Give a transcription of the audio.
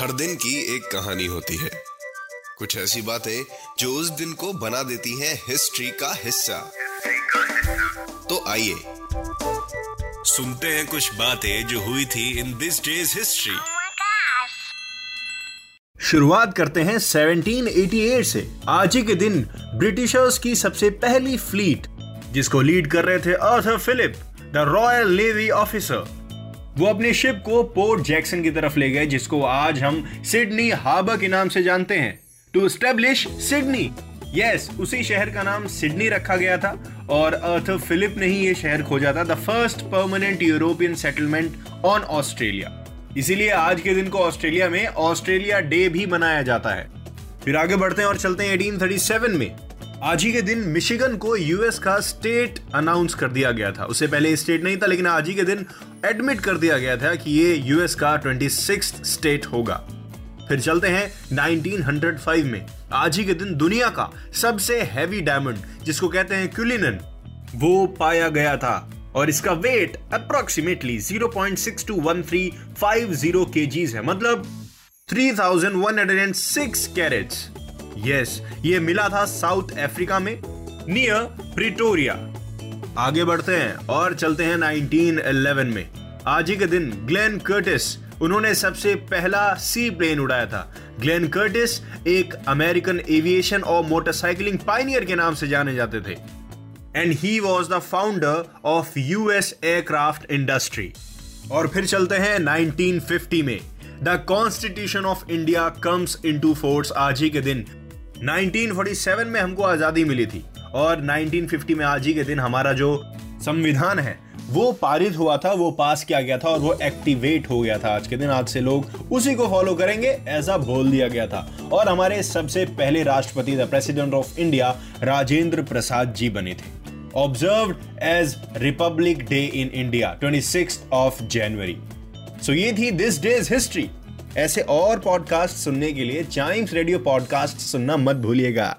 हर दिन की एक कहानी होती है। कुछ ऐसी बातें जो उस दिन को बना देती हैं हिस्ट्री का हिस्सा। तो आइए सुनते हैं कुछ बातें जो हुई थी इन दिस डेज़ हिस्ट्री! शुरुआत करते हैं 1788 से। आज ही के दिन ब्रिटिशर्स की सबसे पहली फ्लीट जिसको लीड कर रहे थे Arthur Phillip the royal navy officer. वो अपने शिप को पोर्ट जैक्सन की तरफ़ ले गए, जिसको आज हम सिडनी हार्बर के नाम से जानते हैं। टू स्टेब्लिश सिडनी यस उसी शहर का नाम सिडनी रखा गया था, और आर्थर फिलिप ने ही ये शहर खोजा था the first permanent European settlement on Australia इसीलिए आज के दिन को ऑस्ट्रेलिया में ऑस्ट्रेलिया डे भी मनाया जाता है। फिर आगे बढ़ते हैं और चलते हैं 1837 में। आज ही के दिन मिशिगन को यूएस का स्टेट अनाउंस कर दिया गया था। उससे पहले स्टेट नहीं था, लेकिन आज ही के दिन एडमिट कर दिया गया था कि ये यूएस का ट्वेंटी स्टेट होगा। फिर चलते हैं 1905 में। आज ही के दिन दुनिया का सबसे हैवी डायमंड जिसको कहते हैं क्यूलिनन वो पाया गया था। और इसका वेट अप्रोक्सीमेटली 0.621350 kgs है। मतलब 3106 कैरेट्स यस ये मिला था साउथ अफ्रीका में नियर प्रिटोरिया। आगे बढ़ते हैं और चलते हैं 1911 में। आज ही के दिन ग्लेन कर्टिस, उन्होंने सबसे पहला सी प्लेन उड़ाया था। ग्लेन कर्टिस एक अमेरिकन एविएशन और मोटरसाइकिलिंग पाइनियर के नाम से जाने जाते थे। And he was the founder of US aircraft industry और फिर चलते हैं 1950 में। The constitution of India comes into force आज ही के दिन। 1947 में हमको आज़ादी मिली थी और 1950 में आज ही के दिन हमारा जो संविधान है, वो पारित हुआ था, वो पास किया गया था और वो एक्टिवेट हो गया था आज के दिन। आज से लोग उसी को फॉलो करेंगे, ऐसा बोल दिया गया था। और हमारे सबसे पहले राष्ट्रपति the president of India Rajendra Prasad ji बने थे। Observe as republic day in India 26 of January so ये थी दिस डेज़ हिस्ट्री ऐसे और पॉडकास्ट सुनने के लिए चाइम्स रेडियो पॉडकास्ट सुनना मत भूलिएगा।